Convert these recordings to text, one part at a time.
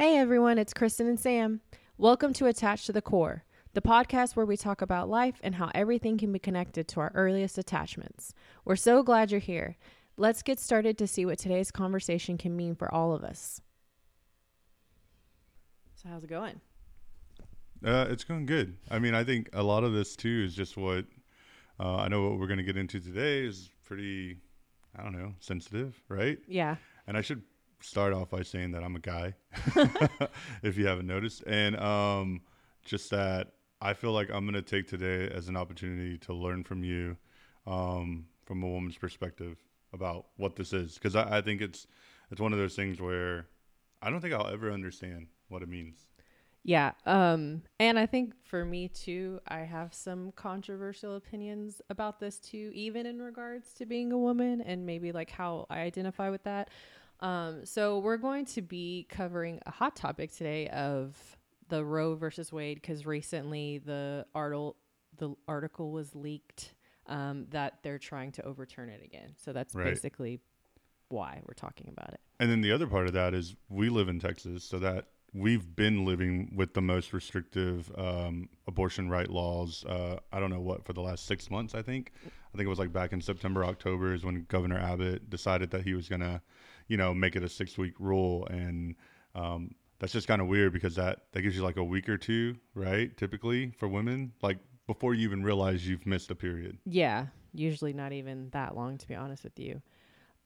Hey everyone, it's Kristin and Sam. Welcome to Attached to the Core, the podcast where we talk about life and how everything can be connected to our earliest attachments. We're so glad you're here. Let's get started to see what today's conversation can mean for all of us. So, how's it going? Uh, it's going good. I mean, I think a lot of this too is just what uh, I know. What we're going to get into today is pretty, I don't know, sensitive, right? Yeah. And I should start off by saying that I'm a guy, if you haven't noticed, and um, just that I feel like I'm going to take today as an opportunity to learn from you, um, from a woman's perspective about what this is, because I, I think it's it's one of those things where I don't think I'll ever understand what it means. Yeah. Um, and I think for me too, I have some controversial opinions about this too, even in regards to being a woman and maybe like how I identify with that. Um, so we're going to be covering a hot topic today of the Roe versus Wade because recently the article the article was leaked um, that they're trying to overturn it again. So that's Right. basically why we're talking about it. And then the other part of that is we live in Texas, so that we've been living with the most restrictive um, abortion right laws. Uh, I don't know what for the last six months. I think. I think it was like back in September, October is when Governor Abbott decided that he was gonna, you know, make it a six week rule, and um, that's just kind of weird because that that gives you like a week or two, right? Typically for women, like before you even realize you've missed a period. Yeah, usually not even that long to be honest with you.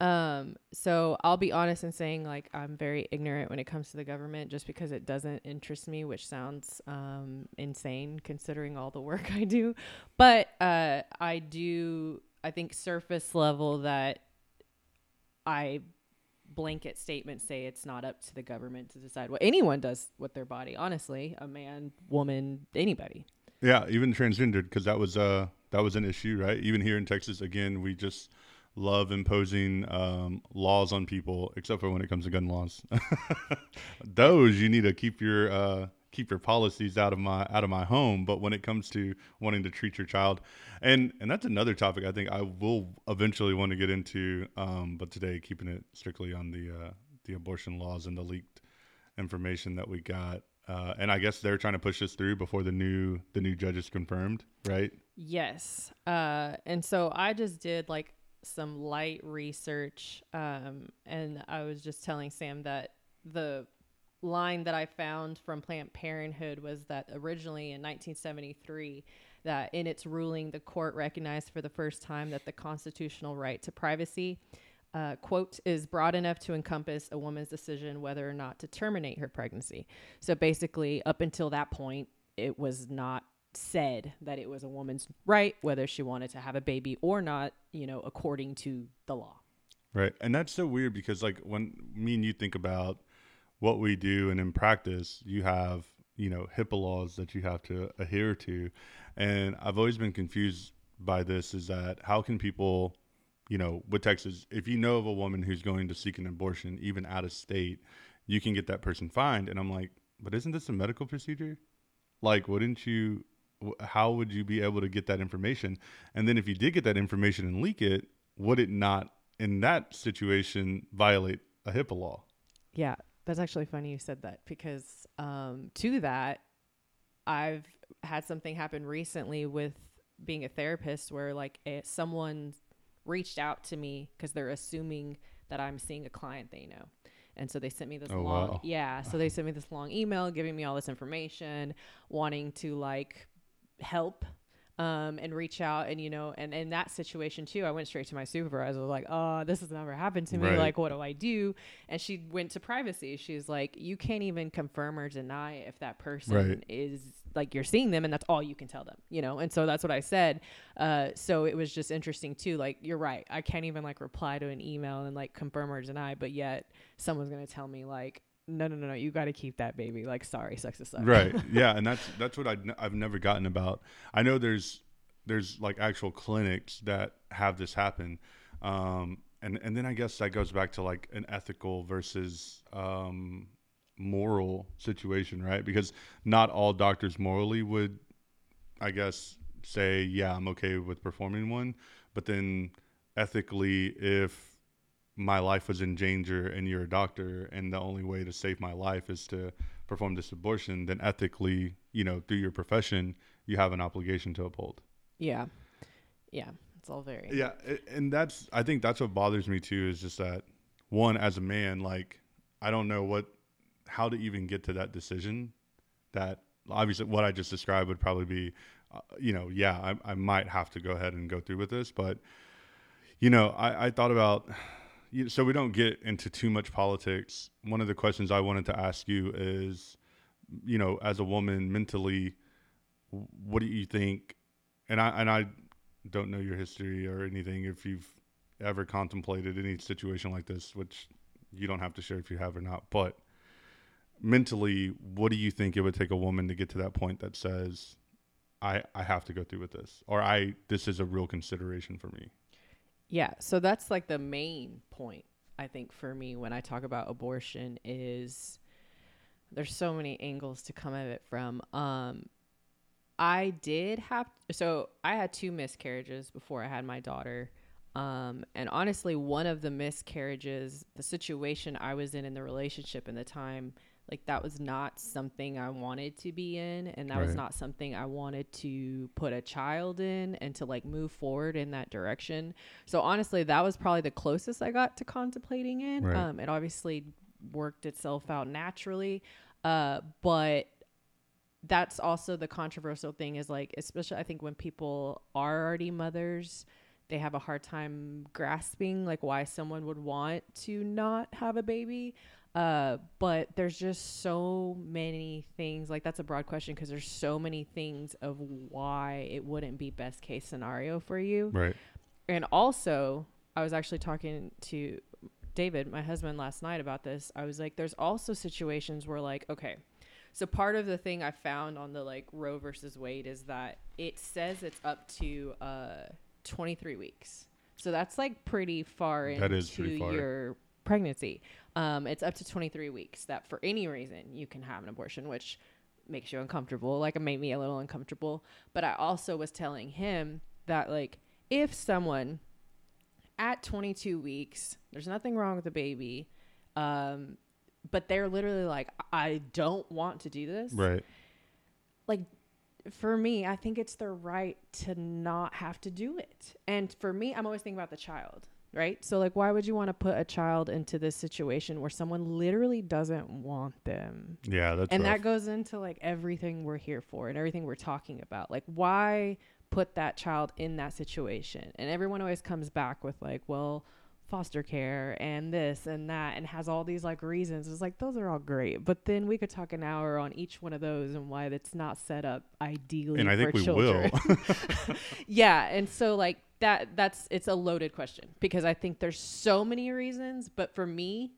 Um, so I'll be honest in saying like I'm very ignorant when it comes to the government just because it doesn't interest me, which sounds um insane considering all the work I do. But uh I do I think surface level that I blanket statements say it's not up to the government to decide what anyone does with their body, honestly, a man, woman, anybody. Yeah, even transgendered because that was uh that was an issue, right? Even here in Texas, again, we just love imposing um, laws on people, except for when it comes to gun laws. Those you need to keep your uh, keep your policies out of my out of my home. But when it comes to wanting to treat your child, and and that's another topic I think I will eventually want to get into. Um, but today, keeping it strictly on the uh, the abortion laws and the leaked information that we got. Uh, and I guess they're trying to push this through before the new the new judge is confirmed, right? Yes. Uh, and so I just did like some light research. Um, and I was just telling Sam that the line that I found from Planned Parenthood was that originally in 1973, that in its ruling, the court recognized for the first time that the constitutional right to privacy. Uh, quote is broad enough to encompass a woman's decision whether or not to terminate her pregnancy. So basically, up until that point, it was not said that it was a woman's right whether she wanted to have a baby or not, you know, according to the law. Right. And that's so weird because like when me and you think about what we do and in practice, you have, you know, HIPAA laws that you have to adhere to. And I've always been confused by this is that how can people, you know, with Texas, if you know of a woman who's going to seek an abortion, even out of state, you can get that person fined. And I'm like, but isn't this a medical procedure? Like, wouldn't you, how would you be able to get that information? And then if you did get that information and leak it, would it not in that situation violate a HIPAA law? Yeah, that's actually funny you said that because um, to that, I've had something happen recently with being a therapist where like a, someone reached out to me because they're assuming that I'm seeing a client they know. And so they sent me this Oh, long, wow. yeah. So they sent me this long email giving me all this information, wanting to like help um, and reach out. And, you know, and in that situation too, I went straight to my supervisor. I was like, oh, this has never happened to me. Right. Like, what do I do? And she went to privacy. She's like, you can't even confirm or deny if that person Right. is like you're seeing them and that's all you can tell them, you know? And so that's what I said. Uh, so it was just interesting too. Like, you're right. I can't even like reply to an email and like confirm or deny, but yet someone's going to tell me like, no, no, no, no, you got to keep that baby. Like, sorry, sex is suck. right yeah and that's that's what I, i've never gotten about i know there's there's like actual clinics that have this happen um and and then i guess that goes back to like an ethical versus um moral situation right because not all doctors morally would i guess say yeah i'm okay with performing one but then ethically if my life was in danger and you're a doctor and the only way to save my life is to perform this abortion, then ethically, you know, through your profession, you have an obligation to uphold. Yeah. Yeah. It's all very. Yeah. And that's, I think that's what bothers me too is just that one, as a man, like, I don't know what, how to even get to that decision that obviously what I just described would probably be, uh, you know, yeah, I, I might have to go ahead and go through with this, but, you know, I, I thought about, so we don't get into too much politics. One of the questions I wanted to ask you is, you know, as a woman mentally, what do you think? And I and I don't know your history or anything. If you've ever contemplated any situation like this, which you don't have to share if you have or not, but mentally, what do you think it would take a woman to get to that point that says, I I have to go through with this, or I this is a real consideration for me? Yeah, so that's like the main point I think for me when I talk about abortion is there's so many angles to come at it from. Um I did have so I had two miscarriages before I had my daughter. Um, and honestly, one of the miscarriages, the situation I was in in the relationship and the time like that was not something I wanted to be in and that right. was not something I wanted to put a child in and to like move forward in that direction. So honestly, that was probably the closest I got to contemplating it. Right. Um, it obviously worked itself out naturally. Uh, but that's also the controversial thing is like especially I think when people are already mothers, they have a hard time grasping like why someone would want to not have a baby. Uh, but there's just so many things. Like that's a broad question because there's so many things of why it wouldn't be best case scenario for you. Right. And also, I was actually talking to David, my husband, last night about this. I was like, there's also situations where like, okay, so part of the thing I found on the like Roe versus Wade is that it says it's up to uh 23 weeks. So that's like pretty far that into pretty far. your pregnancy. Um, it's up to 23 weeks that for any reason you can have an abortion, which makes you uncomfortable. Like it made me a little uncomfortable. But I also was telling him that like if someone at 22 weeks, there's nothing wrong with the baby, um, but they're literally like, I don't want to do this. Right. Like for me, I think it's their right to not have to do it. And for me, I'm always thinking about the child right? So like why would you want to put a child into this situation where someone literally doesn't want them? Yeah, that's And rough. that goes into like everything we're here for and everything we're talking about. Like why put that child in that situation? And everyone always comes back with like, well, foster care and this and that and has all these like reasons. It's like those are all great, but then we could talk an hour on each one of those and why that's not set up ideally. And I think we children. will. yeah, and so like that that's it's a loaded question because I think there's so many reasons, but for me,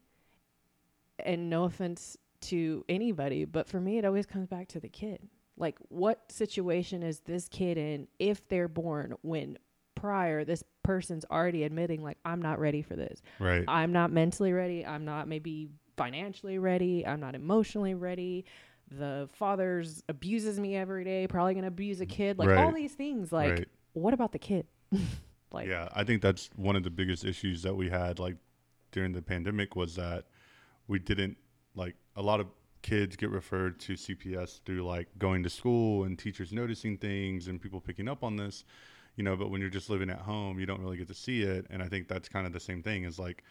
and no offense to anybody, but for me, it always comes back to the kid. Like, what situation is this kid in if they're born when prior this person's already admitting like I'm not ready for this. Right. I'm not mentally ready. I'm not maybe financially ready. I'm not emotionally ready. The father's abuses me every day, probably gonna abuse a kid. Like right. all these things. Like, right. what about the kid? like Yeah, I think that's one of the biggest issues that we had like during the pandemic was that we didn't like a lot of kids get referred to CPS through like going to school and teachers noticing things and people picking up on this you know but when you're just living at home you don't really get to see it. And i think that's kind of the same thing is like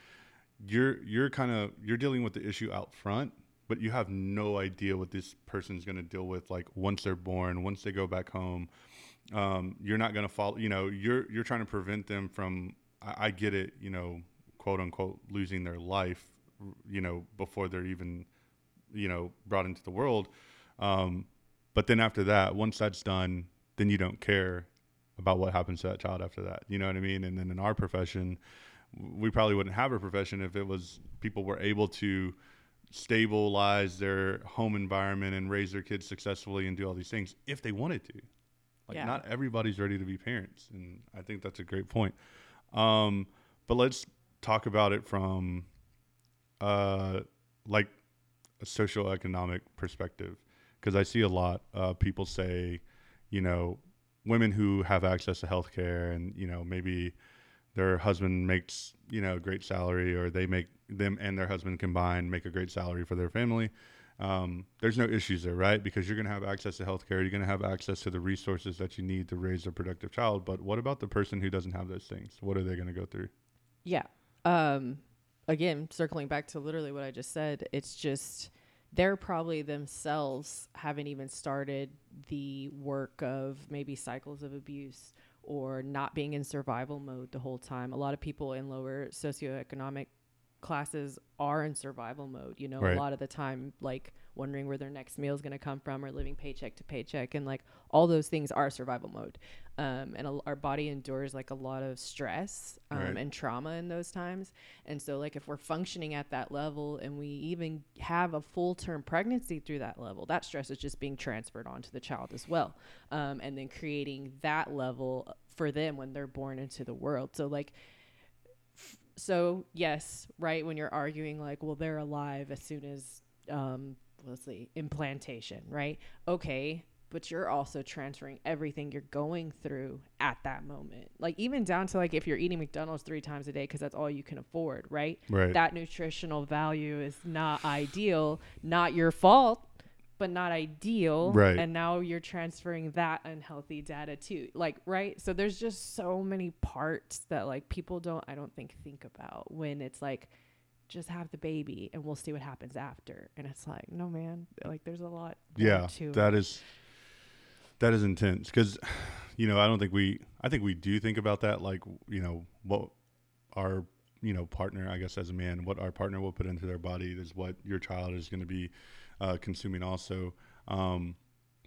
you're you're kind of you're dealing with the issue out front but you have no idea what this person's going to deal with like once they're born once they go back home. Um, you're not going to follow you know you're you're trying to prevent them from I, I get it you know quote unquote losing their life you know before they're even you know brought into the world. Um, but then after that once that's done then you don't care about what happens to that child after that. You know what I mean? And then in our profession, we probably wouldn't have a profession if it was people were able to stabilize their home environment and raise their kids successfully and do all these things if they wanted to. Like yeah. not everybody's ready to be parents, and I think that's a great point. Um, but let's talk about it from uh, like a social economic perspective, because I see a lot uh, people say, you know, women who have access to healthcare and you know maybe their husband makes you know a great salary or they make them and their husband combined make a great salary for their family um, there's no issues there right because you're going to have access to healthcare you're going to have access to the resources that you need to raise a productive child but what about the person who doesn't have those things what are they going to go through Yeah. Um again, circling back to literally what I just said, it's just they're probably themselves haven't even started the work of maybe cycles of abuse or not being in survival mode the whole time. A lot of people in lower socioeconomic classes are in survival mode, you know, Right. a lot of the time like wondering where their next meal is going to come from or living paycheck to paycheck and like all those things are survival mode. Um, and a, our body endures like a lot of stress um, Right. and trauma in those times. And so, like, if we're functioning at that level and we even have a full term pregnancy through that level, that stress is just being transferred onto the child as well. Um, and then creating that level for them when they're born into the world. So, like, so yes, right. When you're arguing, like, well, they're alive as soon as, um, let's see, implantation, right? Okay. But you're also transferring everything you're going through at that moment. Like, even down to like if you're eating McDonald's three times a day because that's all you can afford, right? right that nutritional value is not ideal, not your fault, but not ideal. Right. And now you're transferring that unhealthy data too. Like, right? So there's just so many parts that like people don't I don't think think about when it's like just have the baby and we'll see what happens after. And it's like, no man, like there's a lot yeah to it. that is that is intense because you know i don't think we i think we do think about that like you know what our you know partner i guess as a man what our partner will put into their body is what your child is going to be uh, consuming also um,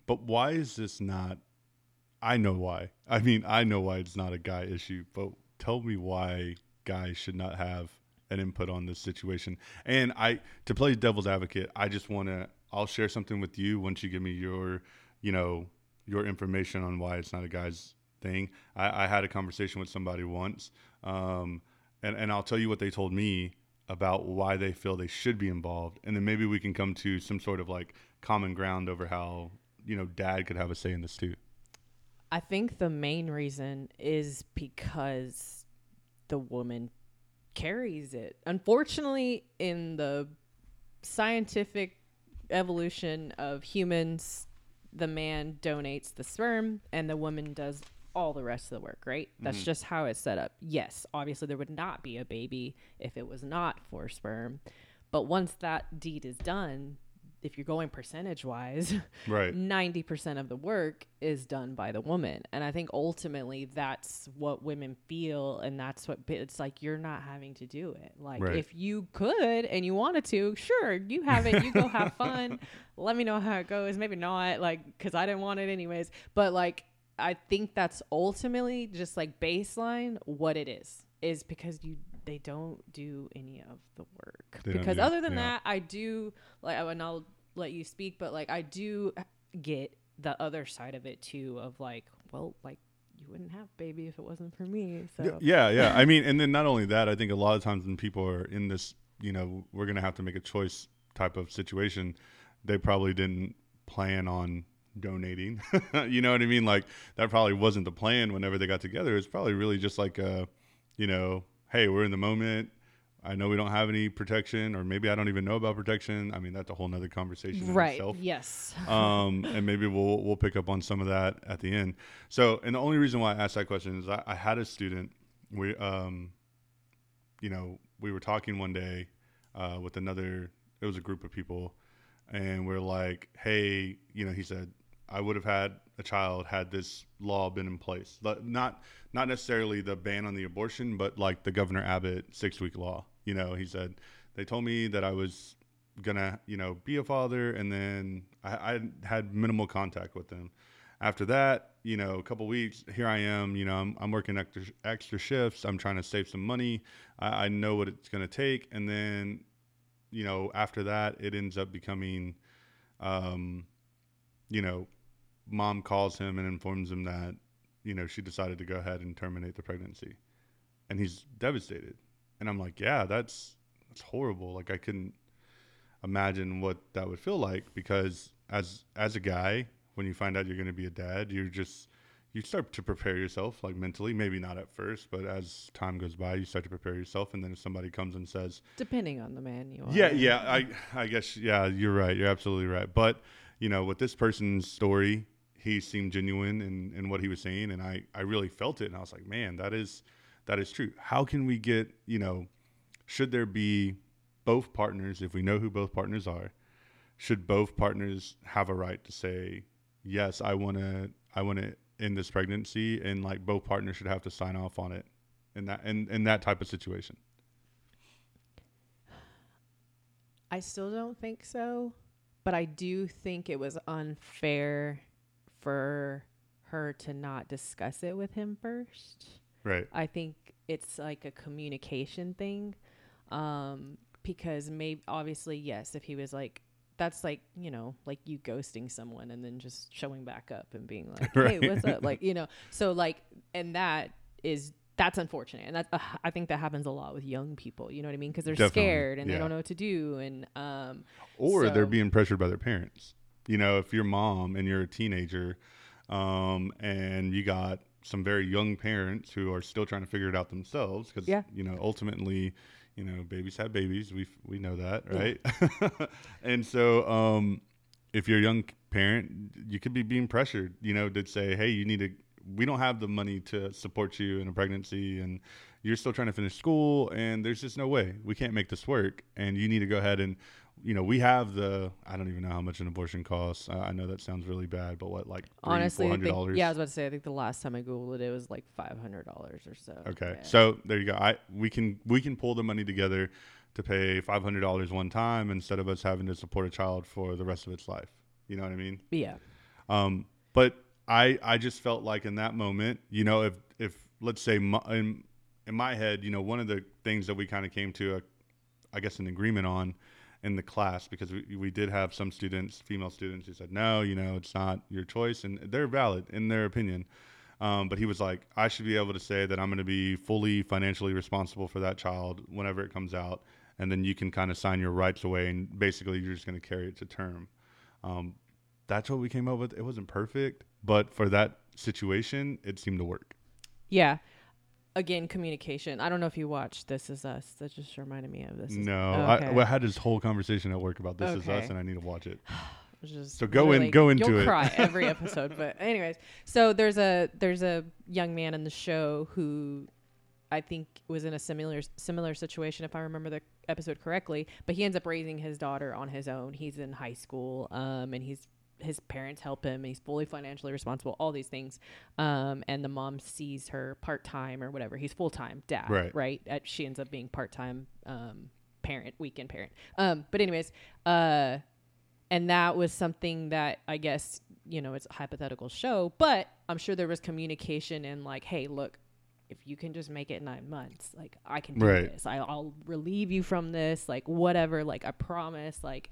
but why is this not i know why i mean i know why it's not a guy issue but tell me why guys should not have an input on this situation. And i to play devil's advocate i just want to i'll share something with you once you give me your you know your information on why it's not a guy's thing. I, I had a conversation with somebody once um, and, and i'll tell you what they told me about why they feel they should be involved. And then maybe we can come to some sort of like common ground over how you know dad could have a say in this too. I think the main reason is because the woman carries it. Unfortunately, in the scientific evolution of humans, the man donates the sperm and the woman does all the rest of the work, right? That's mm-hmm. just how it's set up. Yes, obviously there would not be a baby if it was not for sperm. But once that deed is done, if you're going percentage wise, right 90% of the work is done by the woman. And I think ultimately that's what women feel. And that's what it's like you're not having to do it. Like, Right. if you could and you wanted to, sure, you have it. You go have fun. Let me know how it goes. Maybe not, like, because I didn't want it anyways. But, like, I think that's ultimately just like baseline what it is, is because you. They don't do any of the work They because do- other than yeah. that, I do like, and I'll let you speak, but like I do get the other side of it too of like, well, like you wouldn't have baby if it wasn't for me. So Yeah, yeah. I mean, and then not only that, I think a lot of times when people are in this, you know, we're gonna have to make a choice type of situation, they probably didn't plan on donating. you know what I mean? Like that probably wasn't the plan whenever they got together. It's probably really just like uh, you know, hey, we're in the moment. I know we don't have any protection, or maybe I don't even know about protection. I mean, that's a whole nother conversation right, itself yes, um, and maybe we'll we'll pick up on some of that at the end. So, and the only reason why I asked that question is I, I had a student. We, um, you know, we were talking one day uh, with another. It was a group of people, and we're like, "Hey, you know," he said, "I would have had a child had this law been in place. Not not necessarily the ban on the abortion, but like the Governor Abbott six week law. You know, he said they told me that I was gonna you know be a father and then I, I had minimal contact with them. After that you know a couple weeks here i am you know i'm, I'm working extra, extra shifts i'm trying to save some money I, I know what it's going to take and then you know after that it ends up becoming um you know mom calls him and informs him that you know she decided to go ahead and terminate the pregnancy. And he's devastated and i'm like yeah that's that's horrible like i couldn't imagine what that would feel like because as as a guy when you find out you're going to be a dad you're just you start to prepare yourself like mentally, maybe not at first, but as time goes by, you start to prepare yourself. And then if somebody comes and says, Depending on the man you are. yeah, yeah, I, I guess, yeah, you're right. You're absolutely right. But, you know, with this person's story, he seemed genuine in, in what he was saying. And I, I really felt it. And I was like, man, that is, that is true. How can we get, you know, should there be both partners, if we know who both partners are, should both partners have a right to say, yes, I want to, I want to end this pregnancy and like both partners should have to sign off on it in that in, in that type of situation I still don't think so, but I do think it was unfair for her to not discuss it with him first. Right I think it's like a communication thing. Um, because maybe obviously, yes, if he was like, that's like, you know, like you ghosting someone and then just showing back up and being like, hey, what's up? Like, you know, so like, and that is, that's unfortunate. And that, uh, I think that happens a lot with young people, you know what I mean? Because they're Definitely, scared and yeah. they don't know what to do. And, um, or they're being pressured by their parents you know if you're mom and you're a teenager um, and you got some very young parents who are still trying to figure it out themselves because Yeah. you know ultimately you know babies have babies we we know that Yeah. right and so um, if you're a young parent you could be being pressured you know to say hey you need to we don't have the money to support you in a pregnancy and you're still trying to finish school and there's just no way we can't make this work and you need to go ahead and you know we have the i don't even know how much an abortion costs i, I know that sounds really bad but what like honestly, four think, dollars yeah, I was about to say, I think the last time I Googled it, it was like $500 or so. okay Yeah. so there you go i we can we can pull the money together to pay $500 one time instead of us having to support a child for the rest of its life you know what i mean yeah. Um, but I I just felt like in that moment, you know, if if let's say my, in in my head, you know, one of the things that we kind of came to, a, I guess, an agreement on in the class because we we did have some students, female students, who said no, you know, it's not your choice, and they're valid in their opinion. Um, but he was like, I should be able to say that I'm going to be fully financially responsible for that child whenever it comes out, and then you can kind of sign your rights away, and basically you're just going to carry it to term. Um, that's what we came up with. It wasn't perfect, but for that situation, it seemed to work. Yeah. Again, communication. I don't know if you watched This Is Us. That just reminded me of this. No, okay. I, well, I had this whole conversation at work about this is us, and I need to watch it. So go in- go into you'll it. cry every episode. But anyways, so there's a there's a young man in the show who I think was in a similar similar situation if I remember the episode correctly. But he ends up raising his daughter on his own. He's in high school, um, and he's his parents help him. He's fully financially responsible. All these things, um, and the mom sees her part time or whatever. He's full time dad, Right. Right. Uh, she ends up being part time um, parent, weekend parent. Um, but anyways, uh, and that was something that I guess you know it's a hypothetical show, but I'm sure there was communication and like, hey, look, if you can just make it nine months, like I can do Right. this. I, I'll relieve you from this, like whatever. Like I promise, like.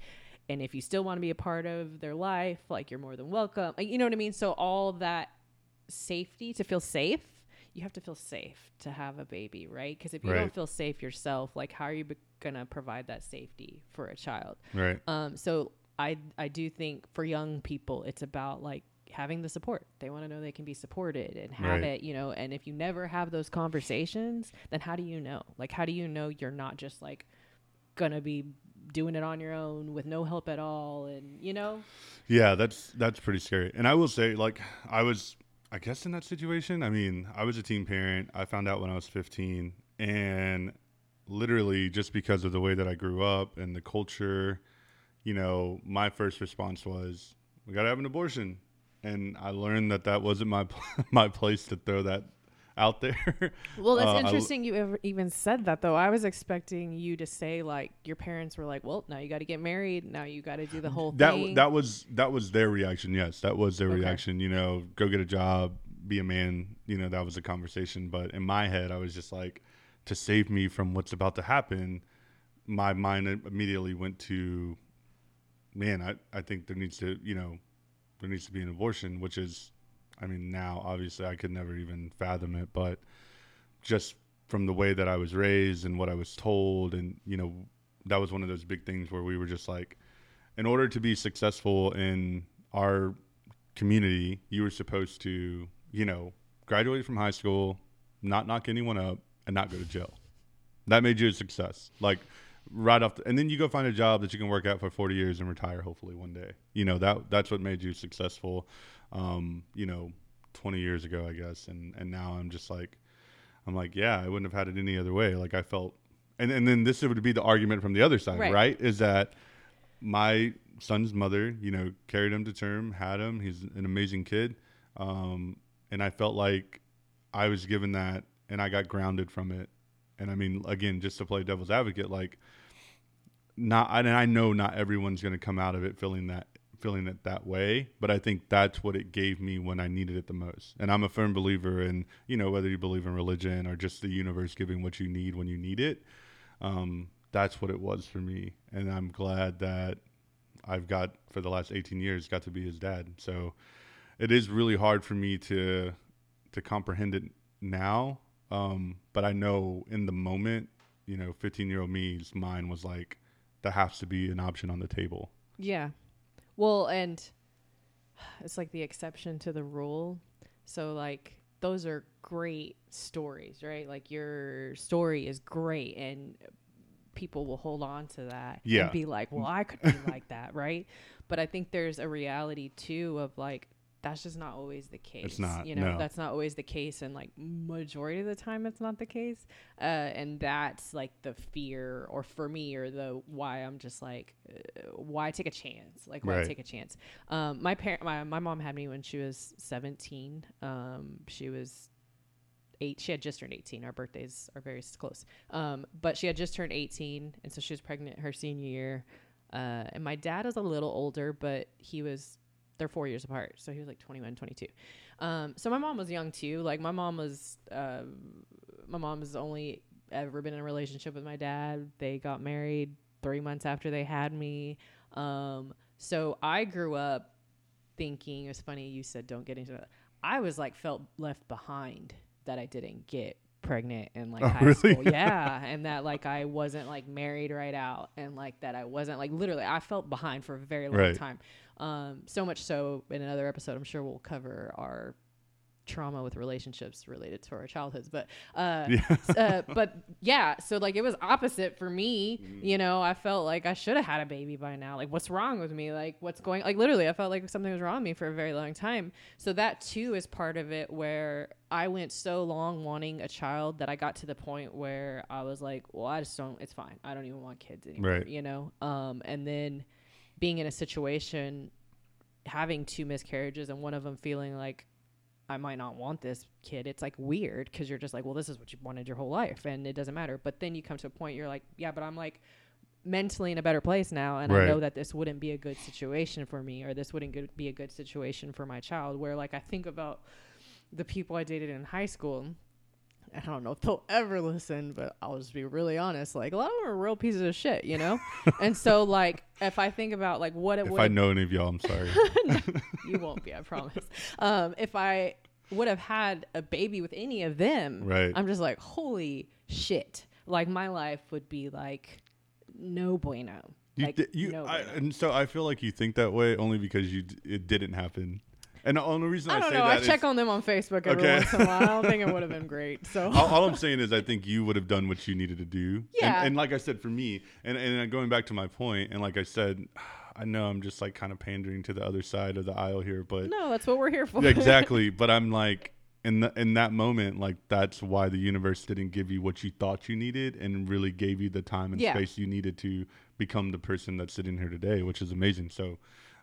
And if you still want to be a part of their life, like you're more than welcome. You know what I mean? So all that safety to feel safe, you have to feel safe to have a baby, right? Because if you Right. don't feel safe yourself, like how are you be- gonna provide that safety for a child? Right. Um, so I I do think for young people, it's about like having the support. They want to know they can be supported and have Right. it, you know. And if you never have those conversations, then how do you know? Like, how do you know you're not just like gonna be doing it on your own with no help at all? And you know, Yeah, that's that's pretty scary. And I will say, like, I was, I guess, in that situation. I mean, I was a teen parent. I found out when I was 15, and literally just because of the way that I grew up and the culture, you know, my first response was, "We got to have an abortion," and I learned that that wasn't my my place to throw that out there. well, that's Uh, I- interesting. you ever even said that though. I was expecting you to say like your parents were like, "Well, now you got to get married. Now you got to do the whole that thing." that was that was their reaction. Yes, that was their Okay. reaction. You know, go get a job, be a man. You know, that was a conversation. But in my head, I was just like, to save me from what's about to happen, my mind immediately went to, man, I I think there needs to you know, there needs to be an abortion, which is, I mean, now obviously I could never even fathom it, but just from the way that I was raised and what I was told, and you know, that was one of those big things where we were just like in order to be successful in our community, you were supposed to, you know, graduate from high school, not knock anyone up, and not go to jail. That made you a success. Like right off, the, and then you go find a job that you can work at for 40 years and retire hopefully one day. You know that that's what made you successful. Um, you know, 20 years ago, I guess, and and now I'm just like, I'm like, yeah, I wouldn't have had it any other way. Like I felt, and and then this would be the argument from the other side, Right. right? Is that my son's mother, you know, carried him to term, had him. He's an amazing kid, um, and I felt like I was given that, and I got grounded from it. And I mean, again, just to play devil's advocate, like, not, and I know not everyone's going to come out of it feeling that feeling it that way, but I think that's what it gave me when I needed it the most. And I'm a firm believer in, you know, whether you believe in religion or just the universe giving what you need when you need it. Um, that's what it was for me, and I'm glad that I've got for the last 18 years got to be his dad. So it is really hard for me to to comprehend it now. Um, but I know in the moment, you know, 15 year old me's mind was like, that has to be an option on the table. Yeah. Well, and it's like the exception to the rule. So like those are great stories, right? Like your story is great and people will hold on to that Yeah. and be like, "Well, I could be like that," right? But I think there's a reality too of like that's just not always the case. It's not, you know, no. that's not always the case, and like majority of the time, it's not the case. Uh, and that's like the fear, or for me, or the why I'm just like, uh, why take a chance? Like, why Right. take a chance? Um, my parent, my my mom had me when she was 17. Um, she was eight. She had just turned 18. Our birthdays are very close. Um, but she had just turned 18, and so she was pregnant her senior year. Uh, and my dad is a little older, but he was they're four years apart, so he was like 21, 22. Um, so my mom was young too. Like my mom was, uh, my mom has only ever been in a relationship with my dad. They got married three months after they had me. Um, so I grew up thinking it's funny you said don't get into that. I was like felt left behind that I didn't get pregnant in like Oh, high really? school. Yeah, and that like I wasn't like married right out and like that I wasn't like literally I felt behind for a very long Right. time. Um so much so in another episode I'm sure we'll cover our trauma with relationships related to our childhoods but uh Yeah. uh, but yeah, so like it was opposite for me. Mm-hmm. You know, I felt like I should have had a baby by now. Like, what's wrong with me? Like, what's going? Like, literally, I felt like something was wrong with me for a very long time. So that too is part of it, where I went so long wanting a child that I got to the point where I was like, well, I just don't. It's fine. I don't even want kids anymore. Right. You know. Um, and then being in a situation, having two miscarriages, and one of them feeling like I might not want this kid. It's like weird because you're just like, well, this is what you wanted your whole life, and it doesn't matter. But then you come to a point you're like, yeah, but I'm like mentally in a better place now, and I know that this wouldn't be a good situation for me, or this wouldn't be a good situation for my child. Where like I think about the people I dated in high school. I don't know if they'll ever listen, but I'll just be really honest. Like a lot of them are real pieces of shit, you know. and so, like, if I think about like what it If would I know any of y'all, I'm sorry. you won't be, I promise. Um, if I would have had a baby with any of them, Right. I'm just like, holy shit. Like my life would be like no bueno. You, like di- you, no I, bueno. and so I feel like you think that way only because you d- it didn't happen. And the only reason I, I don't say know. I that is- check on them on Facebook every Okay. once in a while. I don't think it would have been great. So all, all I'm saying is I think you would have done what you needed to do. Yeah. And, and like I said, for me, and, and going back to my point, and like I said, I know I'm just like kind of pandering to the other side of the aisle here, but no, that's what we're here for. Exactly. But I'm like, in the, in that moment, like that's why the universe didn't give you what you thought you needed, and really gave you the time and Yeah. space you needed to become the person that's sitting here today, which is amazing. So,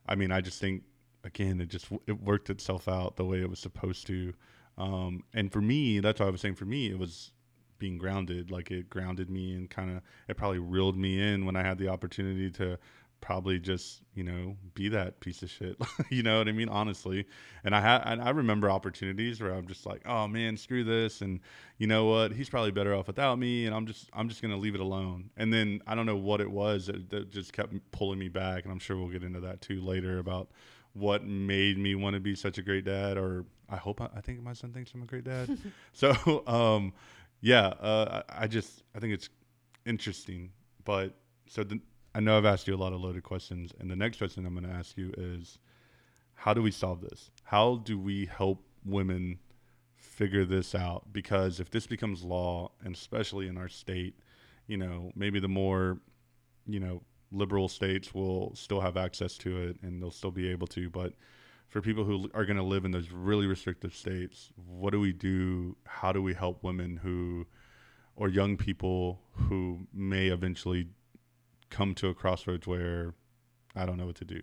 I mean, I just think again, it just it worked itself out the way it was supposed to. Um, and for me, that's why I was saying. For me, it was being grounded. Like it grounded me and kind of it probably reeled me in when I had the opportunity to probably just you know be that piece of shit you know what i mean honestly and i had i remember opportunities where i'm just like oh man screw this and you know what he's probably better off without me and i'm just i'm just gonna leave it alone and then i don't know what it was that, that just kept pulling me back and i'm sure we'll get into that too later about what made me want to be such a great dad or i hope i, I think my son thinks i'm a great dad so um yeah uh I, I just i think it's interesting but so the, I know I've asked you a lot of loaded questions, and the next question I'm going to ask you is, how do we solve this? How do we help women figure this out because if this becomes law and especially in our state you know maybe the more you know liberal states will still have access to it and they'll still be able to but for people who are going to live in those really restrictive states what do we do? How do we help women who or young people who may eventually come to a crossroads where i don't know what to do?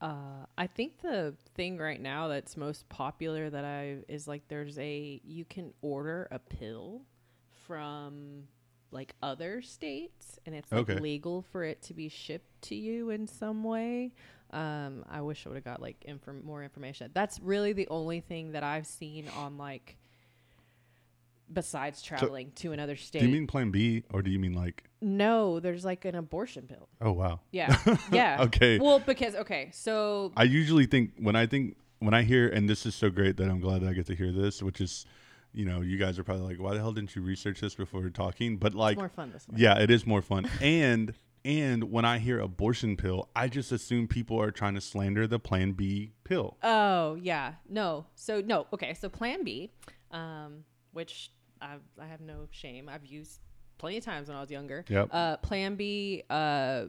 Uh, I think the thing right now that's most popular that I is like there's a you can order a pill from like other states and it's like Okay. legal for it to be shipped to you in some way. Um, I wish I would have got like inform- more information. That's really the only thing that I've seen on like besides traveling to another state. do you mean plan b or do you mean like no, there's like an abortion pill. oh wow Yeah. Yeah. okay Well, because okay, so I usually think when I think when I hear, and this is so great that I'm glad that I get to hear this, which is, you know, you guys are probably like, why the hell didn't you research this before talking? But like, it's more fun this way. yeah, it is more fun. and and when I hear abortion pill, I just assume people are trying to slander the Plan B pill. Oh yeah, no. So no. Okay, so Plan B, um, which I I have no shame. I've used plenty of times when I was younger. Yep. Uh, Plan B uh,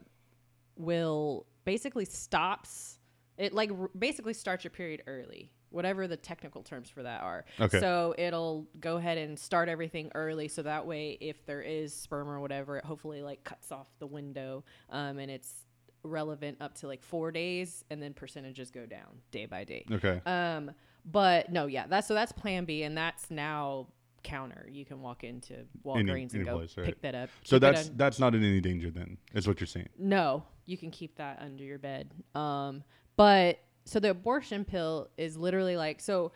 will basically stops it like r- basically starts your period early. Whatever the technical terms for that are. Okay. So it'll go ahead and start everything early, so that way, if there is sperm or whatever, it hopefully like cuts off the window, um, and it's relevant up to like four days, and then percentages go down day by day. Okay. Um, but no, yeah, that's so that's Plan B, and that's now counter. You can walk into Walgreens any and go place, right. pick that up. So that's un- that's not in any danger then, is what you're saying. no, you can keep that under your bed. Um, but so the abortion pill is literally like so.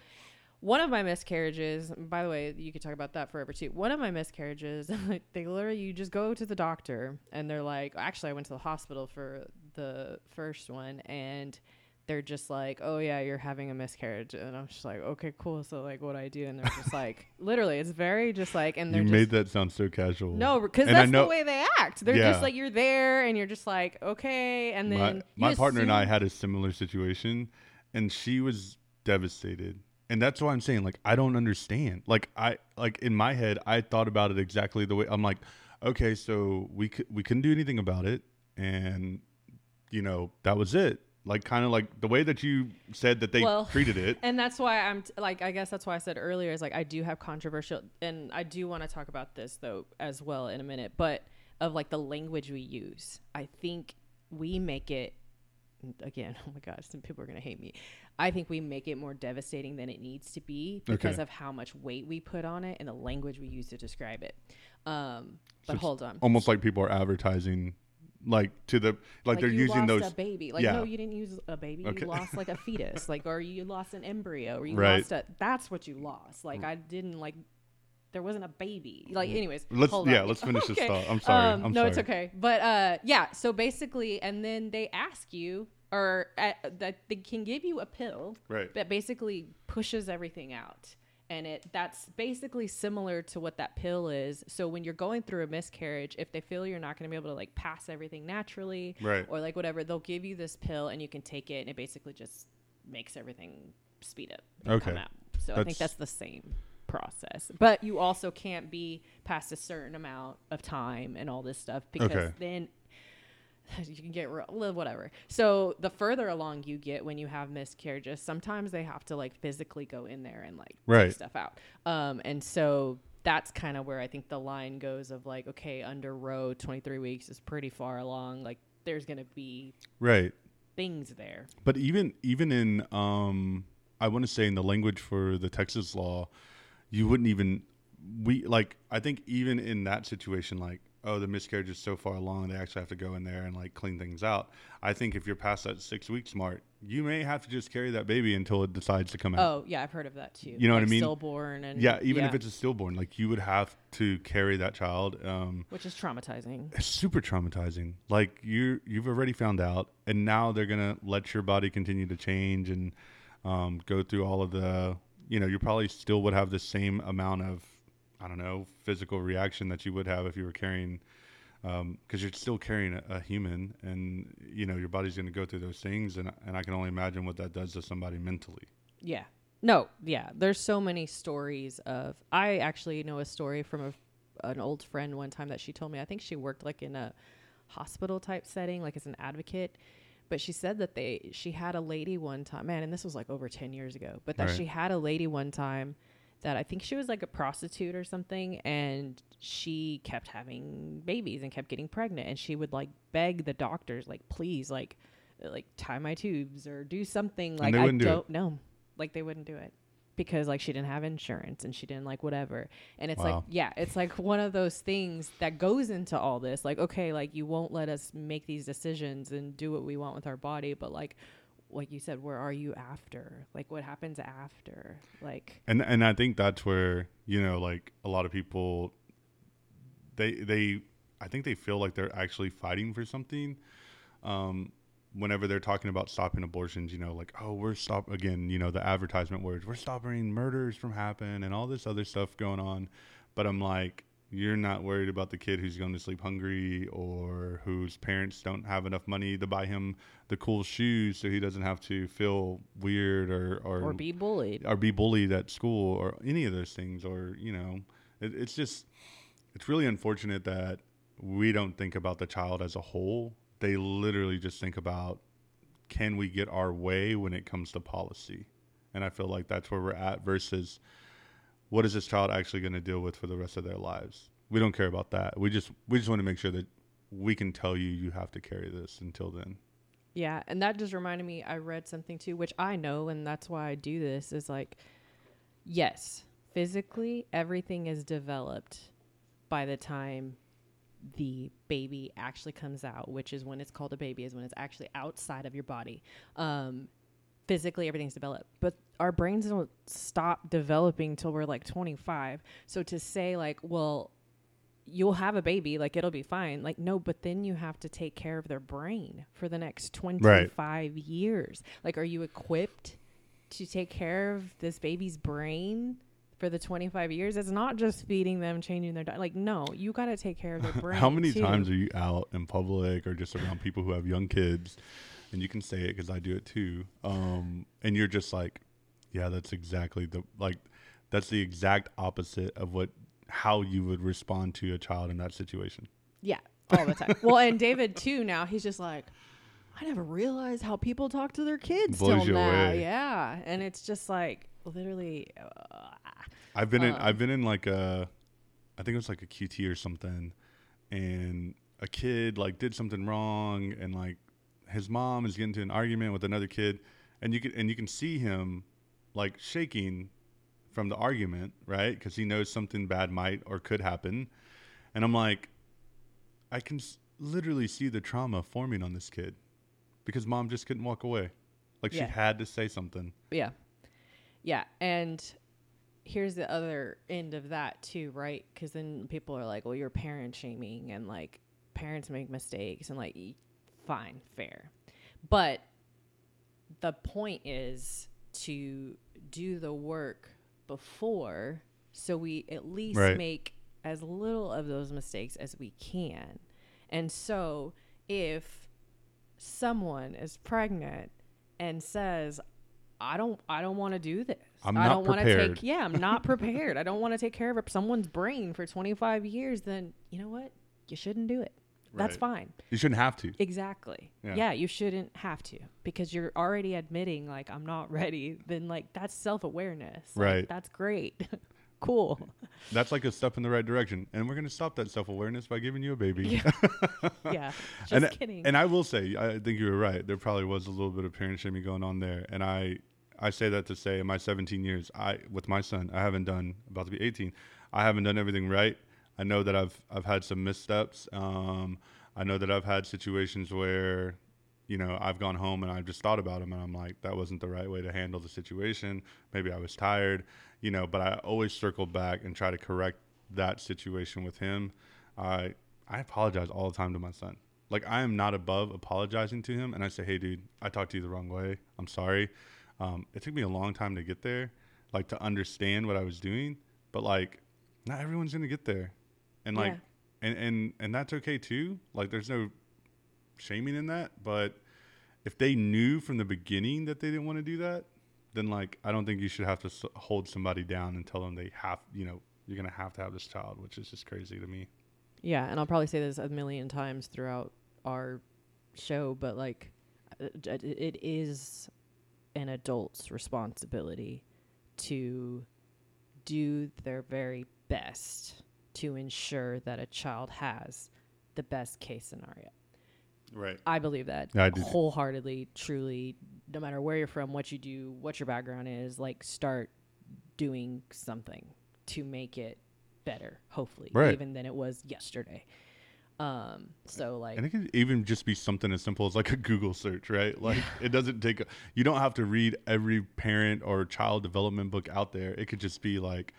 One of my miscarriages, by the way, you could talk about that forever too. One of my miscarriages, they literally you just go to the doctor and they're like, actually, I went to the hospital for the first one and they're just like, oh yeah, you're having a miscarriage, and I'm just like, okay, cool. So like, what do I do? And they're just like, literally, it's very just like, and they're You made that sound so casual. no, because that's the way they act. They're Yeah. just like you're there, and you're just like okay, and then my, my partner and I had a similar situation, and she was devastated. And that's why I'm saying, like, I don't understand. Like, I like in my head, I thought about it exactly the way I'm like, okay, so we could we couldn't do anything about it, and you know that was it. Like, kind of like the way that you said that they Well, treated it. and that's why I'm t- like, I guess that's why I said earlier is like I do have controversial, and I do want to talk about this though as well in a minute, but of like the language we use, I think we make it again. Oh my gosh, some people are gonna hate me. I think we make it more devastating than it needs to be because Okay. of how much weight we put on it and the language we use to describe it. Um, but it's hold on. Almost like people are advertising, like to the like, they're you using those. a baby. Like yeah. no, you didn't use a baby. Okay. You lost like a fetus. Like or you lost an embryo or you Right. lost a. That's what you lost. Like I didn't like. There wasn't a baby. Like anyways. Mm. Let's hold yeah, let's finish this Okay. thought. I'm sorry. Um, I'm no, sorry. it's okay. But uh, yeah. So basically, and then they ask you, or uh, that they can give you a pill Right. that basically pushes everything out and it that's basically similar to what that pill is so when you're going through a miscarriage if they feel you're not going to be able to like pass everything naturally Right. or like whatever they'll give you this pill and you can take it and it basically just makes everything speed up and come Okay. out so i think That's- that's the same process but you also can't be past a certain amount of time and all this stuff because Okay. then you can get real, whatever. So the further along you get when you have miscarriages, sometimes they have to like physically go in there and like Right. take stuff out. Um, and so that's kind of where I think the line goes of like, okay, under Roe, 23 weeks is pretty far along. Like there's gonna be Right. things there. But even even in um I want to say in the language for the Texas law, you wouldn't even we like I think even in that situation like oh the miscarriage is so far along they actually have to go in there and like clean things out. I think if you're past that 6 weeks mark, you may have to just carry that baby until it decides to come out. Oh yeah, I've heard of that too. You know what I mean? Stillborn and yeah, even if it's a stillborn, like you would have to carry that child um which is traumatizing. it's super traumatizing. Like you you've already found out, and now they're gonna let your body continue to change and um, go through all of the. You know, you probably still would have the same amount of, I don't know, physical reaction that you would have if you were carrying, um, because you're still carrying a, a human, and you know your body's gonna go through those things, and and I can only imagine what that does to somebody mentally. Yeah. No, yeah. There's so many stories of. I actually know a story from a, an old friend one time that she told me. I think she worked like in a hospital type setting, like as an advocate. But she said that they she had a lady one time, man, and this was like over ten years ago. But that Right. she had a lady one time that I think she was like a prostitute or something, and she kept having babies and kept getting pregnant, and she would like beg the doctors, like, please, like, like tie my tubes or do something. Like I do don't know, like they wouldn't do it because like she didn't have insurance and she didn't like whatever. And it's like yeah, it's like one of those things that goes into all this. Like okay, like you won't let us make these decisions and do what we want with our body, but like like you said, where are you after? Like what happens after? Like and and I think that's where you know like a lot of people they they I think they feel like they're actually fighting for something um whenever they're talking about stopping abortions you know like oh we're stop again you know the advertisement words we're stopping murders from happening and all this other stuff going on but I'm like you're not worried about the kid who's going to sleep hungry or whose parents don't have enough money to buy him the cool shoes so he doesn't have to feel weird or or, or be bullied. or be bullied at school or any of those things or you know it, it's just it's really unfortunate that we don't think about the child as a whole they literally just think about can we get our way when it comes to policy and i feel like that's where we're at versus what is this child actually going to deal with for the rest of their lives we don't care about that we just we just want to make sure that we can tell you you have to carry this until then Yeah, and that just reminded me. I read something too, which I know, and that's why I do this. Is like, yes, physically everything is developed by the time the baby actually comes out, which is when it's called a baby, is when it's actually outside of your body. Um, physically, everything's developed, but our brains don't stop developing till we're like 25. So to say like, well, you'll have a baby, like it'll be fine. Like, no, but then you have to take care of their brain for the next 25 years. Like, are you equipped to take care of this baby's brain for the 25 years? It's not just feeding them, changing their diet. Like, no, you got to take care of their brain. How many too. times are you out in public or just around people who have young kids? And you can say it because I do it too. Um, and you're just like, yeah, that's exactly the like, that's the exact opposite of what how you would respond to a child in that situation. Yeah, all the time. well, and David too. Now he's just like, I never realized how people talk to their kids Blows till now. away. Yeah, and it's just like literally. Uh, I've been in Um, I've been in like a I think it was like a QT or something and a kid like did something wrong and like his mom is getting into an argument with another kid and you can and you can see him like shaking from the argument, right? Cuz he knows something bad might or could happen. And I'm like I can s- literally see the trauma forming on this kid because mom just couldn't walk away. Like Yeah. she had to say something. Yeah. Yeah. And here's the other end of that, too, right? Because then people are like, well, you're parent shaming and like parents make mistakes and like, fine, fair. But the point is to do the work before so we at least Right. make as little of those mistakes as we can. And so if someone is pregnant and says, I don't I don't want to do this. I'm I don't want to take yeah, I'm not prepared. I don't want to take care of someone's brain for 25 years then you know what? You shouldn't do it. That's Right. fine. You shouldn't have to. Exactly. Yeah. Yeah. you shouldn't have to because you're already admitting like I'm not ready. Then like that's self-awareness. Like, Right. That's great. cool. That's like a step in the right direction. And we're going to stop that self awareness by giving you a baby. Yeah. yeah. Just and, kidding. and I will say, I think you were right. There probably was a little bit of parent shaming going on there. And I, I say that to say, in my 17 years, I with my son, I haven't done about to be 18. I haven't done everything right. I know that I've I've had some missteps. Um, I know that I've had situations where, you know, I've gone home and I've just thought about him and I'm like, that wasn't the right way to handle the situation. Maybe I was tired, you know. But I always circle back and try to correct that situation with him. I I apologize all the time to my son. Like I am not above apologizing to him, and I say, "Hey, dude, I talked to you the wrong way. I'm sorry." Um, it took me a long time to get there, like to understand what I was doing. But like, not everyone's gonna get there, and like, Yeah. and and and that's okay too. Like, there's no shaming in that. But if they knew from the beginning that they didn't want to do that, then like I don't think you should have to hold somebody down and tell them they have, you know, you're gonna have to have this child, which is just crazy to me. Yeah, and I'll probably say this a million times throughout our show, but like, uh, it it is an adult's responsibility to do their very best to ensure that a child has the best case scenario. Right. I believe that I wholeheartedly, truly, no matter where you're from, what you do, what your background is, like start doing something to make it better, hopefully, Right. even than it was yesterday. Um, so like And it could even just be something as simple as like a Google search, right? Like it doesn't take, a, you don't have to read every parent or child development book out there. It could just be like,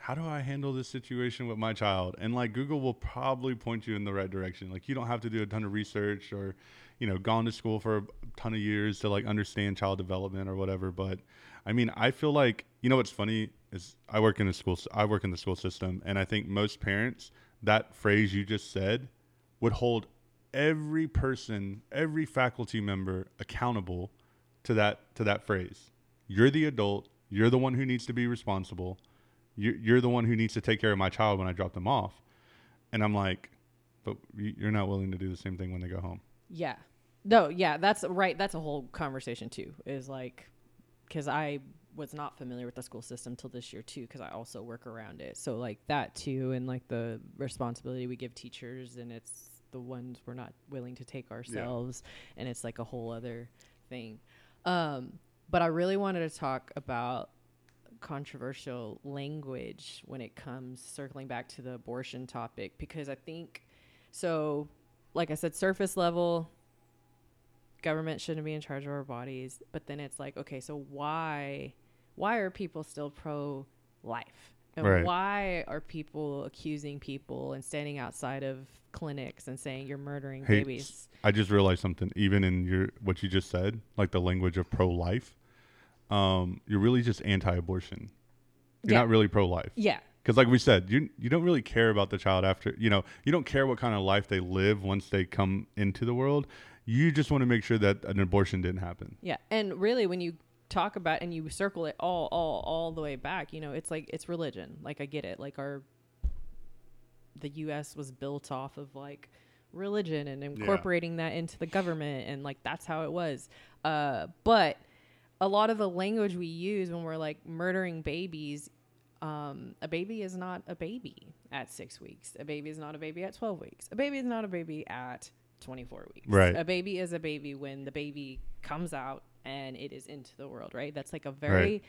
how do I handle this situation with my child? And like Google will probably point you in the right direction. Like you don't have to do a ton of research or, you know, gone to school for a ton of years to like understand child development or whatever. But I mean, I feel like, you know, what's funny is I work in a school, I work in the school system. And I think most parents, that phrase you just said, would hold every person, every faculty member accountable to that to that phrase. You're the adult. You're the one who needs to be responsible. You're, you're the one who needs to take care of my child when I drop them off. And I'm like, but you- you're not willing to do the same thing when they go home. Yeah. No, yeah, that's right. That's a whole conversation too. Is like, because I was not familiar with the school system till this year too, because I also work around it. So like that too, and like the responsibility we give teachers, and it's the ones we're not willing to take ourselves, and it's like a whole other thing. Um, but I really wanted to talk about controversial language when it comes circling back to the abortion topic because I think so like I said surface level government shouldn't be in charge of our bodies but then it's like okay so why why are people still pro life and Right. why are people accusing people and standing outside of clinics and saying you're murdering Hey, babies I just realized something. Even in your what you just said, like the language of pro-life, um, you're really just anti-abortion. You're Yeah. not really pro-life. yeah Because, like we said, you you don't really care about the child after you know you don't care what kind of life they live once they come into the world. You just want to make sure that an abortion didn't happen. Yeah, and really, when you talk about and you circle it all, all, all the way back, you know, it's like it's religion. Like I get it. Like our, the U.S. was built off of like religion and incorporating that into the government, and like that's how it was. Uh, but a lot of the language we use when we're like murdering babies. Um, a baby is not a baby at six weeks. A baby is not a baby at 12 weeks. A baby is not a baby at 24 weeks. Right. A baby is a baby when the baby comes out and it is into the world, right? That's like a very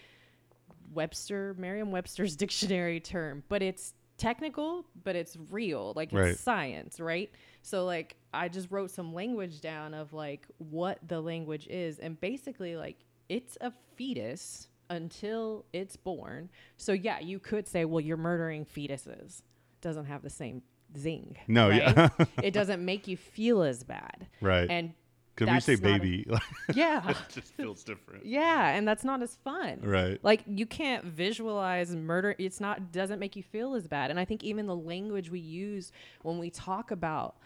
Webster, Merriam Webster's dictionary term, but it's technical, but it's real. Like it's Right. science, right? So, like, I just wrote some language down of like what the language is. And basically, like, it's a fetus until it's born. So, yeah, you could say, well, you're murdering fetuses. Doesn't have the same zing. No, right? yeah, it doesn't make you feel as bad. right. And Because we say not a- baby, yeah. it just feels different. Yeah, and that's not as fun. Right. Like you can't visualize murder. It's not doesn't make you feel as bad. And I think even the language we use when we talk about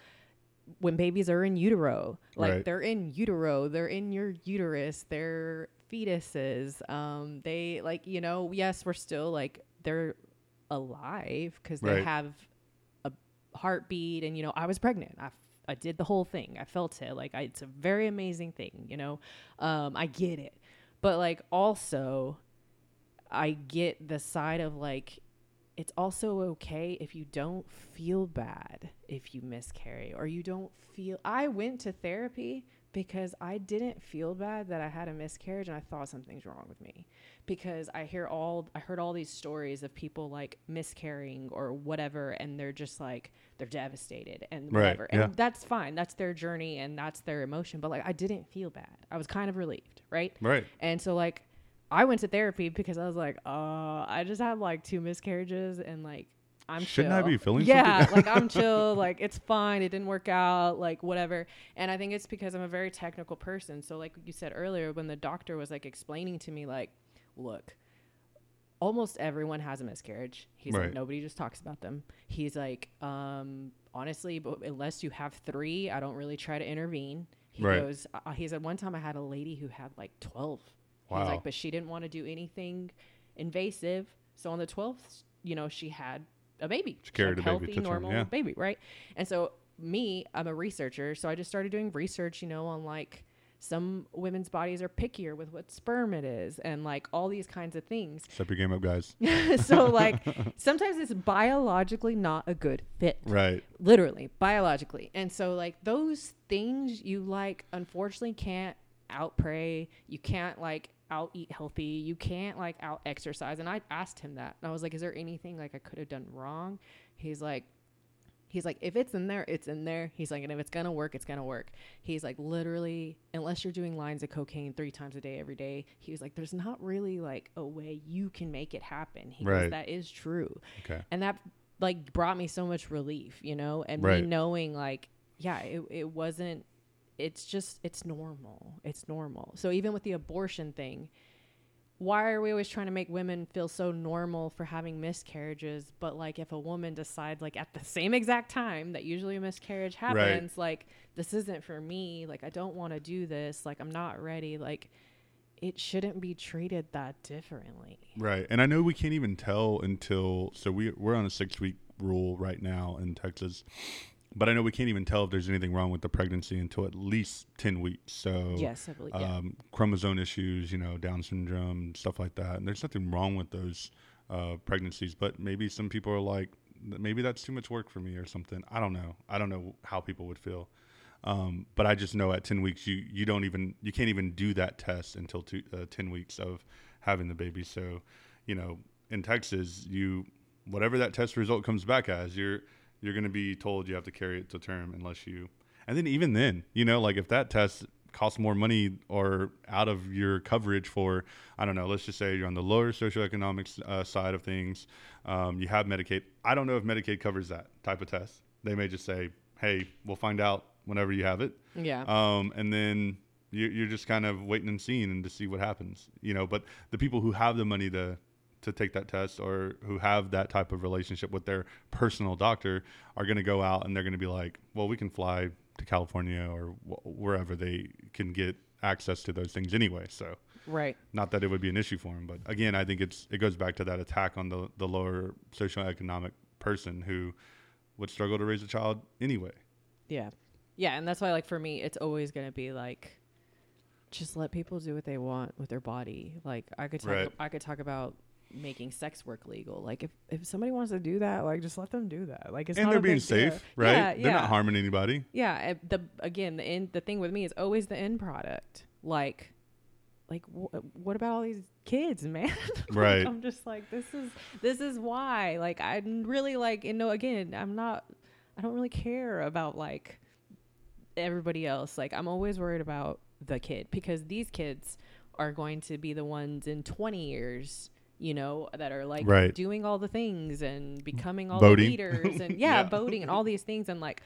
when babies are in utero, like Right. they're in utero, they're in your uterus, they're fetuses. Um, they like you know, yes, we're still like they're alive because they Right. have a heartbeat, and you know, I was pregnant. I I did the whole thing. I felt it. Like I, it's a very amazing thing. You know, um, I get it, but like also, I get the side of like it's also okay if you don't feel bad if you miscarry or you don't feel I went to therapy because I didn't feel bad that I had a miscarriage and I thought something's wrong with me. Because I hear all I heard all these stories of people like miscarrying or whatever and they're just like they're devastated and Right, whatever. And yeah. that's fine. That's their journey and that's their emotion. But like I didn't feel bad. I was kind of relieved right? Right. and so like I went to therapy because I was like, uh, I just had like two miscarriages and like I'm Shouldn't I be feeling Yeah, like I'm chill, like it's fine, it didn't work out, like whatever. And I think it's because I'm a very technical person. So like you said earlier when the doctor was like explaining to me like, look, almost everyone has a miscarriage. He's Right. like nobody just talks about them. He's like um honestly, but unless you have 3, I don't really try to intervene. He Right. goes uh, he said one time I had a lady who had like 12 He's Wow. like, but she didn't want to do anything invasive. So on the 12th, you know, she had a baby. She carried had a baby healthy, term, normal yeah. baby, right? And so me, I'm a researcher, so I just started doing research, you know, on like some women's bodies are pickier with what sperm it is and like all these kinds of things. Step your game up, guys. so like sometimes it's biologically not a good fit right. literally biologically and so like those things you like unfortunately can't out pray. You can't like out eat healthy. You can't like out exercise. And i asked him that. And i was like is there anything like i could have done wrong? He's like he's like if it's in there it's in there. He's like and if it's gonna work it's gonna work. He's like literally unless you're doing lines of cocaine three times a day every day he was like there's not really like a way you can make it happen. He goes that is true. Okay. and that like brought me so much relief you know? And Right. me knowing like yeah it, it wasn't it's just it's normal. It's normal. So even with the abortion thing why are we always trying to make women feel so normal for having miscarriages? But like if a woman decides like at the same exact time that usually a miscarriage happens like this isn't for me like i don't want to do this like i'm not ready like it shouldn't be treated that differently. Right. And I know we can't even tell until so we we're on a six week rule right now in Texas. But I know we can't even tell if there's anything wrong with the pregnancy until at least ten weeks. So yes i believe yeah. um, chromosome issues, you know, Down syndrome, stuff like that. And there's nothing wrong with those uh, pregnancies, but maybe some people are like, maybe that's too much work for me or something. I don't know. I don't know how people would feel. Um, but I just know at 10 weeks, you, you don't even, you can't even do that test until two, uh, 10 weeks of having the baby. So, you know, in Texas, you, whatever that test result comes back as, you're, you're going to be told you have to carry it to term unless you, and then even then, you know, like if that test costs more money or out of your coverage for, I don't know, let's just say you're on the lower socioeconomic uh, side of things, um, you have Medicaid. I don't know if Medicaid covers that type of test. They may just say, hey, we'll find out whenever you have it. yeah Um, and then you, you're just kind of waiting and seeing and to see what happens, you know. But the people who have the money to to take that test or who have that type of relationship with their personal doctor are going to go out and they're going to be like, well, we can fly to California or wh- wherever they can get access to those things anyway. So right not that it would be an issue for them, but again, I think it's it goes back to that attack on the the lower socioeconomic person who would struggle to raise a child anyway. Yeah. Yeah, and that's why like for me it's always going to be like just let people do what they want with their body. Like I could talk Right. I could talk about making sex work legal. Like if if somebody wants to do that, like just let them do that. Like it's and not they're being big deal. safe, right? Yeah, They're yeah. not harming anybody. Yeah, the again, the end the thing with me is always the end product. Like like wh- what about all these kids, man? Like, Right. I'm just like this is this is why. Like I'm really like you know again, I'm not I don't really care about like everybody else. Like I'm always worried about the kid because these kids are going to be the ones in 20 years you know that are like Right. doing all the things and becoming all Voting. the leaders and yeah, Yeah. voting and all these things and like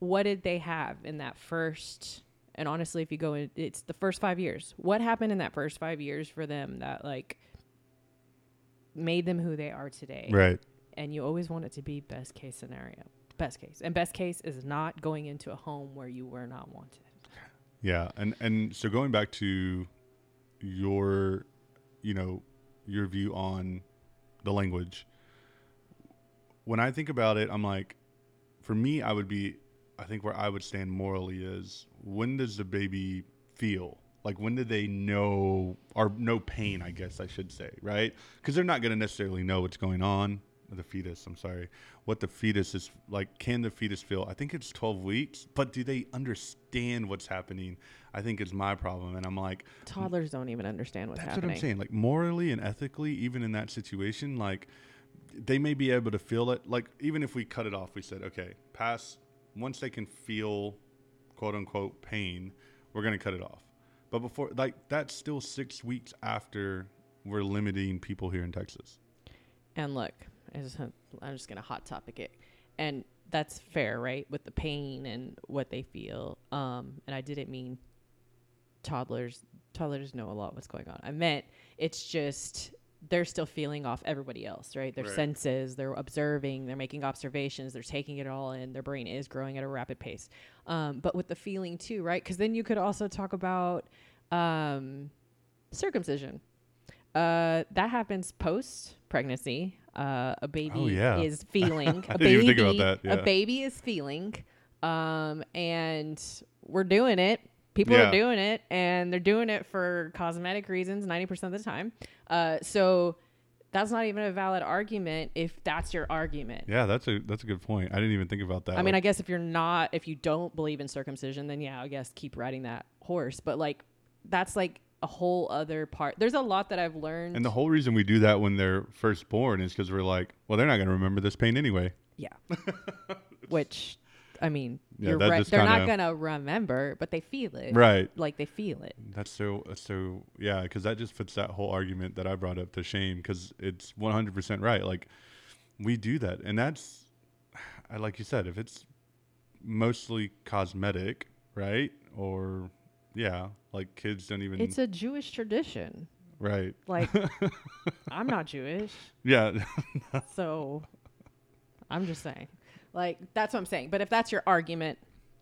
what did they have in that first and honestly if you go in it's the first 5 years what happened in that first 5 years for them that like made them who they are today Right. and you always want it to be best case scenario best case and best case is not going into a home where you were not wanted Yeah, and and so going back to your, you know, your view on the language. When I think about it, I'm like, for me, I would be, I think where I would stand morally is when does the baby feel? Like when do they know or no pain? I guess I should say, right? Because they're not going to necessarily know what's going on. The fetus, I'm sorry, what the fetus is like. Can the fetus feel? I think it's 12 weeks, but do they understand what's happening? I think it's my problem, and I'm like, toddlers don't even understand what's that's happening what I'm saying. Like morally and ethically, even in that situation, like they may be able to feel it. Like even if we cut it off, we said, okay, pass. Once they can feel, quote unquote, pain, we're gonna cut it off. But before, like that's still six weeks after we're limiting people here in Texas. And look, I just, I'm just gonna hot topic it, and that's fair, right? With the pain and what they feel. Um, and I didn't mean toddlers. Toddlers know a lot what's going on. I meant it's just they're still feeling off everybody else, right? Their Right. senses, they're observing, they're making observations, they're taking it all in. Their brain is growing at a rapid pace. Um, but with the feeling too, right? Because then you could also talk about um, circumcision. Uh, that happens post pregnancy. Uh, a baby Oh, yeah. is feeling. I a didn't even baby, think about that, yeah. A baby is feeling. Um, and we're doing it. People Yeah. are doing it, and they're doing it for cosmetic reasons ninety percent of the time. Uh, so that's not even a valid argument if that's your argument. Yeah, that's a that's a good point. I didn't even think about that. I mean, I guess if you're not, if you don't believe in circumcision, then yeah, I guess keep riding that horse. But like, that's like a whole other part. There's a lot that I've learned. and the whole reason we do that when they're first born is because we're like, well, they're not going to remember this pain anyway. yeah, which, I mean, Yeah, you're right. They're not kinda- gonna remember, but they feel it. Right. Like they feel it. That's so so yeah, because that just fits that whole argument that I brought up to shame because it's 100% right. Like we do that, and that's I like you said, if it's mostly cosmetic, right? Or yeah, like kids don't even It's a Jewish tradition. right. Like, I'm not Jewish, Yeah, so I'm just saying. Like, that's what I'm saying. But if that's your argument,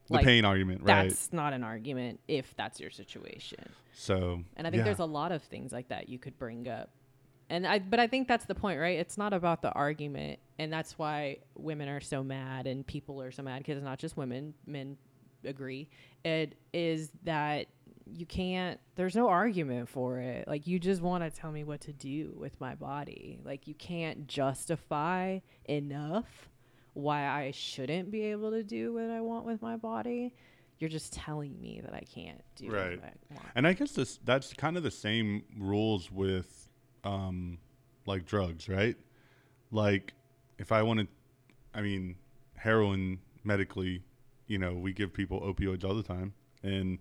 the like, pain argument, right? that's not an argument if that's your situation. So And I think yeah. there's a lot of things like that you could bring up. And I but I think that's the point, right? It's not about the argument, and that's why women are so mad and people are so mad because it's not just women, men agree. It is that you can't there's no argument for it. Like you just want to tell me what to do with my body. Like you can't justify enough why I shouldn't be able to do what I want with my body. You're just telling me that I can't do Right. what I want. And I guess this that's kind of the same rules with um like drugs, right? Like if I wanted I mean heroin medically, you know, we give people opioids all the time. And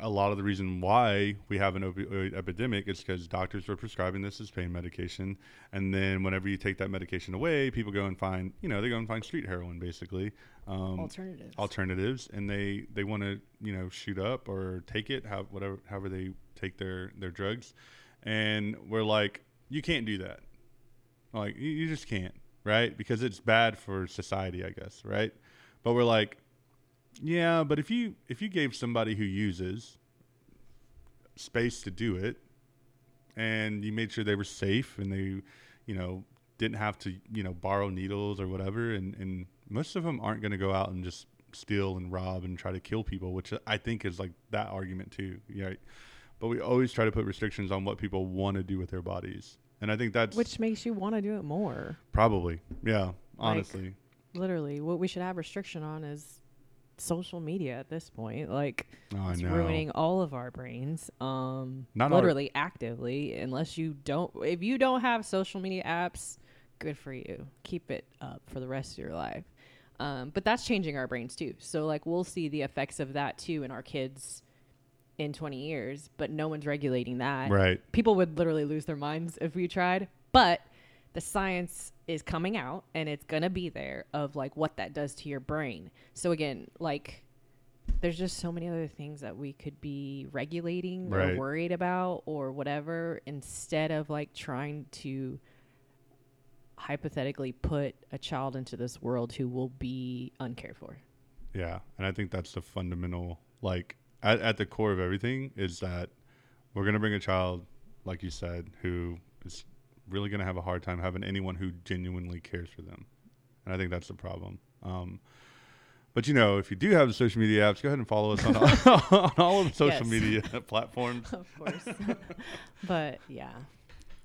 a lot of the reason why we have an opioid epidemic is because doctors are prescribing this as pain medication, and then whenever you take that medication away, people go and find, you know, they go and find street heroin, basically. Um, Alternatives. alternatives. And they they want to you know shoot up or take it how whatever however they take their their drugs. And we're like you can't do that. Like you, you just can't right? Because it's bad for society i guess right but we're like yeah but if you if you gave somebody who uses space to do it and you made sure they were safe and they you know didn't have to you know borrow needles or whatever and and most of them aren't going to go out and just steal and rob and try to kill people which i think is like that argument too yeah. But we always try to put restrictions on what people want to do with their bodies. And i think that's Which makes you want to do it more. probably yeah honestly Literally, what we should have restriction on is social media at this point. Like oh, it's ruining all of our brains. Um Not our- literally actively unless you don't if you don't have social media apps, good for you. Keep it up for the rest of your life. Um, but that's changing our brains too. So like we'll see the effects of that too in our kids in 20 years, but no one's regulating that. right people would literally lose their minds if we tried. But the science is coming out and it's going to be there of like what that does to your brain. So again, like there's just so many other things that we could be regulating Right. or worried about or whatever instead of like trying to hypothetically put a child into this world who will be uncared for. Yeah, and I think that's the fundamental like at, at the core of everything is that we're gonna bring a child, like you said, who is really gonna have a hard time having anyone who genuinely cares for them, and I think that's the problem. Um, but you know, if you do have the social media apps, go ahead and follow us on all, on all of the social Yes. media platforms. Of course. but yeah.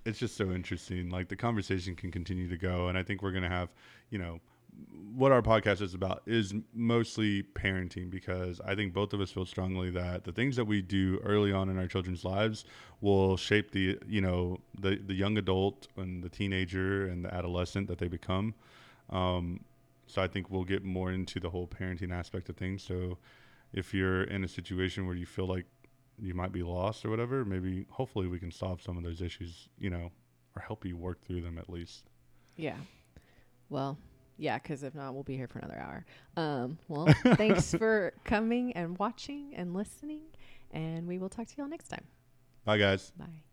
it's just so interesting. Like the conversation can continue to go, and I think we're gonna have, you know, what our podcast is about is mostly parenting because I think both of us feel strongly that the things that we do early on in our children's lives will shape the, you know, the the young adult and the teenager and the adolescent that they become. Um, so I think we'll get more into the whole parenting aspect of things. So if you're in a situation where you feel like you might be lost or whatever, maybe hopefully we can solve some of those issues, you know, or help you work through them at least. Yeah. Well, yeah, because if not, we'll be here for another hour. Um, well, thanks for coming and watching and listening, and we will talk to y'all next time. Bye, guys. Bye.